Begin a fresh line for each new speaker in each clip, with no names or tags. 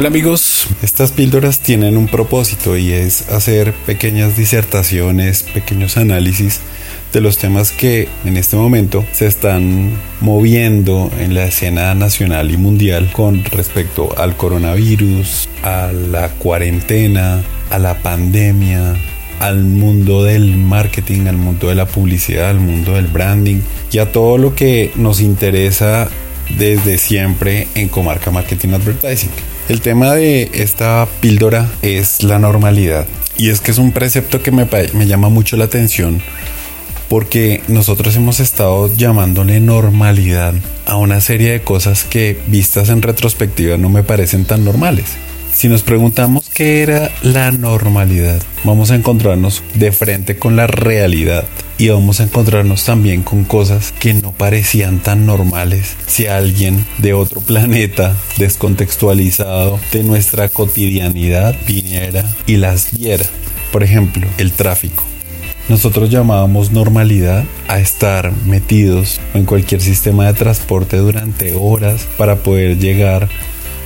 Hola amigos, estas píldoras tienen un propósito y es hacer pequeñas disertaciones, pequeños análisis de los temas que en este momento se están moviendo en la escena nacional y mundial con respecto al coronavirus, a la cuarentena, a la pandemia, al mundo del marketing, al mundo de la publicidad, al mundo del branding y a todo lo que nos interesa desde siempre en Comarca Marketing Advertising. El tema de esta píldora es la normalidad y es que es un precepto que me, me llama mucho la atención porque nosotros hemos estado llamándole normalidad a una serie de cosas que vistas en retrospectiva no me parecen tan normales. Si nos preguntamos qué era la normalidad, vamos a encontrarnos de frente con la realidad y vamos a encontrarnos también con cosas que no parecían tan normales si alguien de otro planeta descontextualizado de nuestra cotidianidad viniera y las viera. Por ejemplo, el tráfico. Nosotros llamábamos normalidad a estar metidos en cualquier sistema de transporte durante horas para poder llegar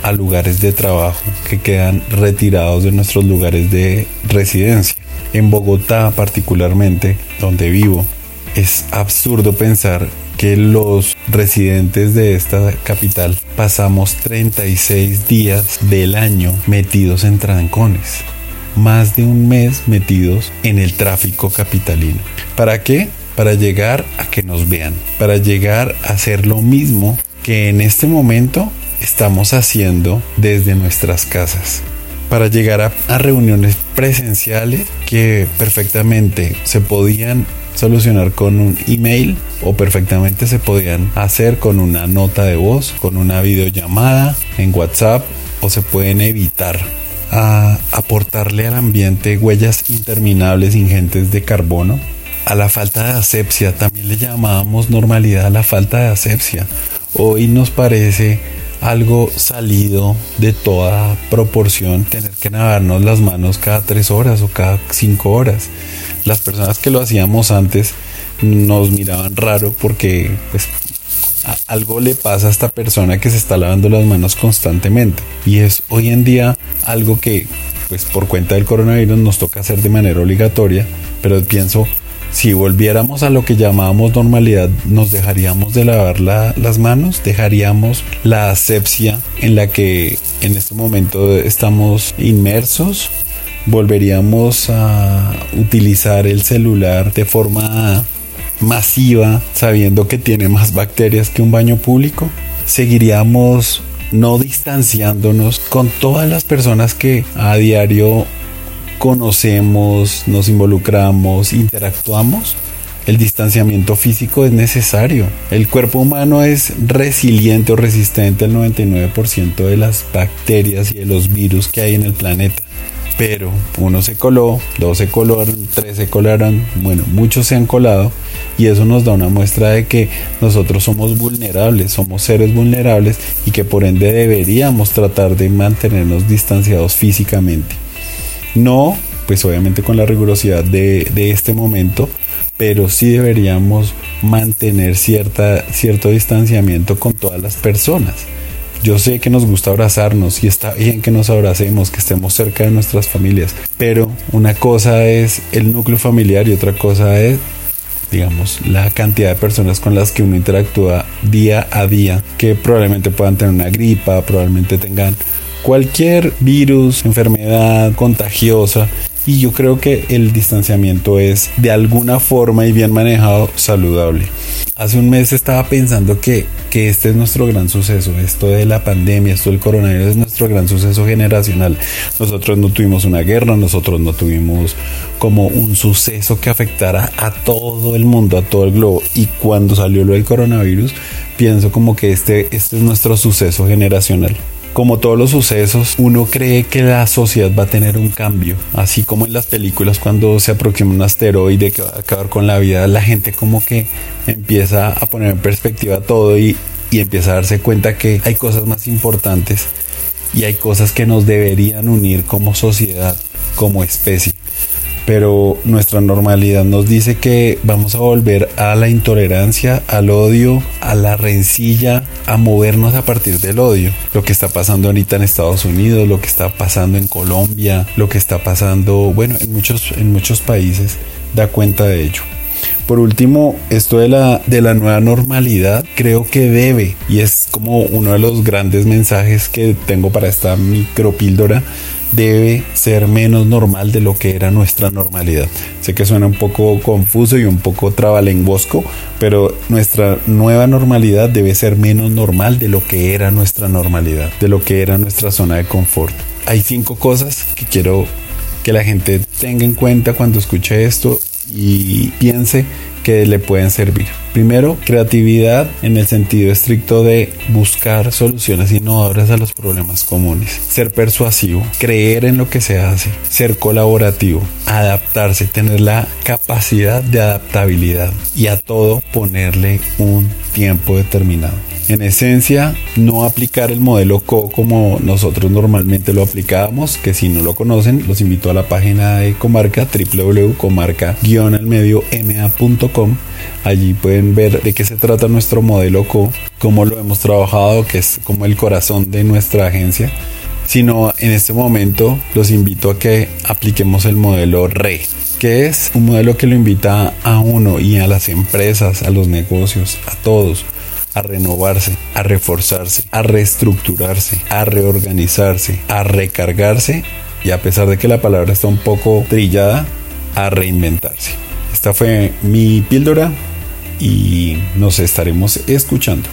a lugares de trabajo que quedan retirados de nuestros lugares de residencia. En Bogotá particularmente, donde vivo, es absurdo pensar que los residentes de esta capital pasamos 36 días del año metidos en trancones más de un mes metidos en el tráfico capitalino. ¿Para qué? Para llegar a que nos vean, para llegar a hacer lo mismo que en este momento estamos haciendo desde nuestras casas. Para llegar a, reuniones presenciales que perfectamente se podían solucionar con un email o perfectamente se podían hacer con una nota de voz, con una videollamada en WhatsApp o se pueden evitar a aportarle al ambiente huellas interminables ingentes de carbono, a la falta de asepsia, también le llamábamos normalidad a la falta de asepsia. Hoy nos parece algo salido de toda proporción tener que lavarnos las manos cada tres horas o cada cinco horas. Las personas que lo hacíamos antes nos miraban raro porque pues algo le pasa a esta persona que se está lavando las manos constantemente. Y es hoy en día algo que, pues por cuenta del coronavirus, nos toca hacer de manera obligatoria. Pero pienso, si volviéramos a lo que llamábamos normalidad, nos dejaríamos de lavar las manos, dejaríamos la asepsia en la que en este momento estamos inmersos, volveríamos a utilizar el celular de forma masiva, sabiendo que tiene más bacterias que un baño público, seguiríamos no distanciándonos con todas las personas que a diario conocemos, nos involucramos, interactuamos. El distanciamiento físico es necesario. El cuerpo humano es resiliente o resistente al 99% de las bacterias y de los virus que hay en el planeta pero uno se coló, dos se colaron, tres se colaron, bueno, muchos se han colado y eso nos da una muestra de que nosotros somos vulnerables, somos seres vulnerables y que por ende deberíamos tratar de mantenernos distanciados físicamente. No, pues obviamente con la rigurosidad de, de este momento, pero sí deberíamos mantener cierta, cierto distanciamiento con todas las personas. Yo sé que nos gusta abrazarnos y está bien que nos abracemos, que estemos cerca de nuestras familias, pero una cosa es el núcleo familiar y otra cosa es digamos, la cantidad de personas con las que uno interactúa día a día, que probablemente puedan tener una gripa, probablemente tengan cualquier virus, enfermedad contagiosa. Y yo creo que el distanciamiento es de alguna forma y bien manejado saludable. Hace un mes estaba pensando que, que este es nuestro gran suceso, esto de la pandemia, esto del coronavirus es nuestro gran suceso generacional. Nosotros no tuvimos una guerra, nosotros no tuvimos como un suceso que afectara a todo el mundo, a todo el globo. Y cuando salió lo del coronavirus, pienso como que este, este es nuestro suceso generacional como todos los sucesos, uno cree que la sociedad va a tener un cambio, así como en las películas cuando se aproxima un asteroide que va a acabar con la vida, la gente como que empieza a poner en perspectiva todo y, y empieza a darse cuenta que hay cosas más importantes y hay cosas que nos deberían unir como sociedad, como especie. Pero nuestra normalidad nos dice que vamos a volver a la intolerancia, al odio, a la rencilla, a movernos a partir del odio. Lo que está pasando ahorita en Estados Unidos, lo que está pasando en Colombia, lo que está pasando, bueno, en muchos, en muchos países da cuenta de ello. Por último, esto de la, de la nueva normalidad creo que debe, y es como uno de los grandes mensajes que tengo para esta micropíldora, debe ser menos normal de lo que era nuestra normalidad. Sé que suena un poco confuso y un poco trabalenguosco, pero nuestra nueva normalidad debe ser menos normal de lo que era nuestra normalidad, de lo que era nuestra zona de confort. Hay cinco cosas que quiero que la gente tenga en cuenta cuando escuche esto y piense que le pueden servir. Primero, creatividad en el sentido estricto de buscar soluciones innovadoras a los problemas comunes. Ser persuasivo, creer en lo que se hace, ser colaborativo, adaptarse, tener la capacidad de adaptabilidad y a todo ponerle un tiempo determinado. En esencia, no aplicar el modelo CO como nosotros normalmente lo aplicábamos, que si no lo conocen, los invito a la página de Comarca, www.comarca-ma.com. Allí pueden ver de qué se trata nuestro modelo CO, cómo lo hemos trabajado, que es como el corazón de nuestra agencia sino en este momento los invito a que apliquemos el modelo RE, que es un modelo que lo invita a uno y a las empresas, a los negocios, a todos a renovarse, a reforzarse, a reestructurarse, a reorganizarse, a recargarse y a pesar de que la palabra está un poco trillada, a reinventarse. Esta fue mi píldora y nos estaremos escuchando.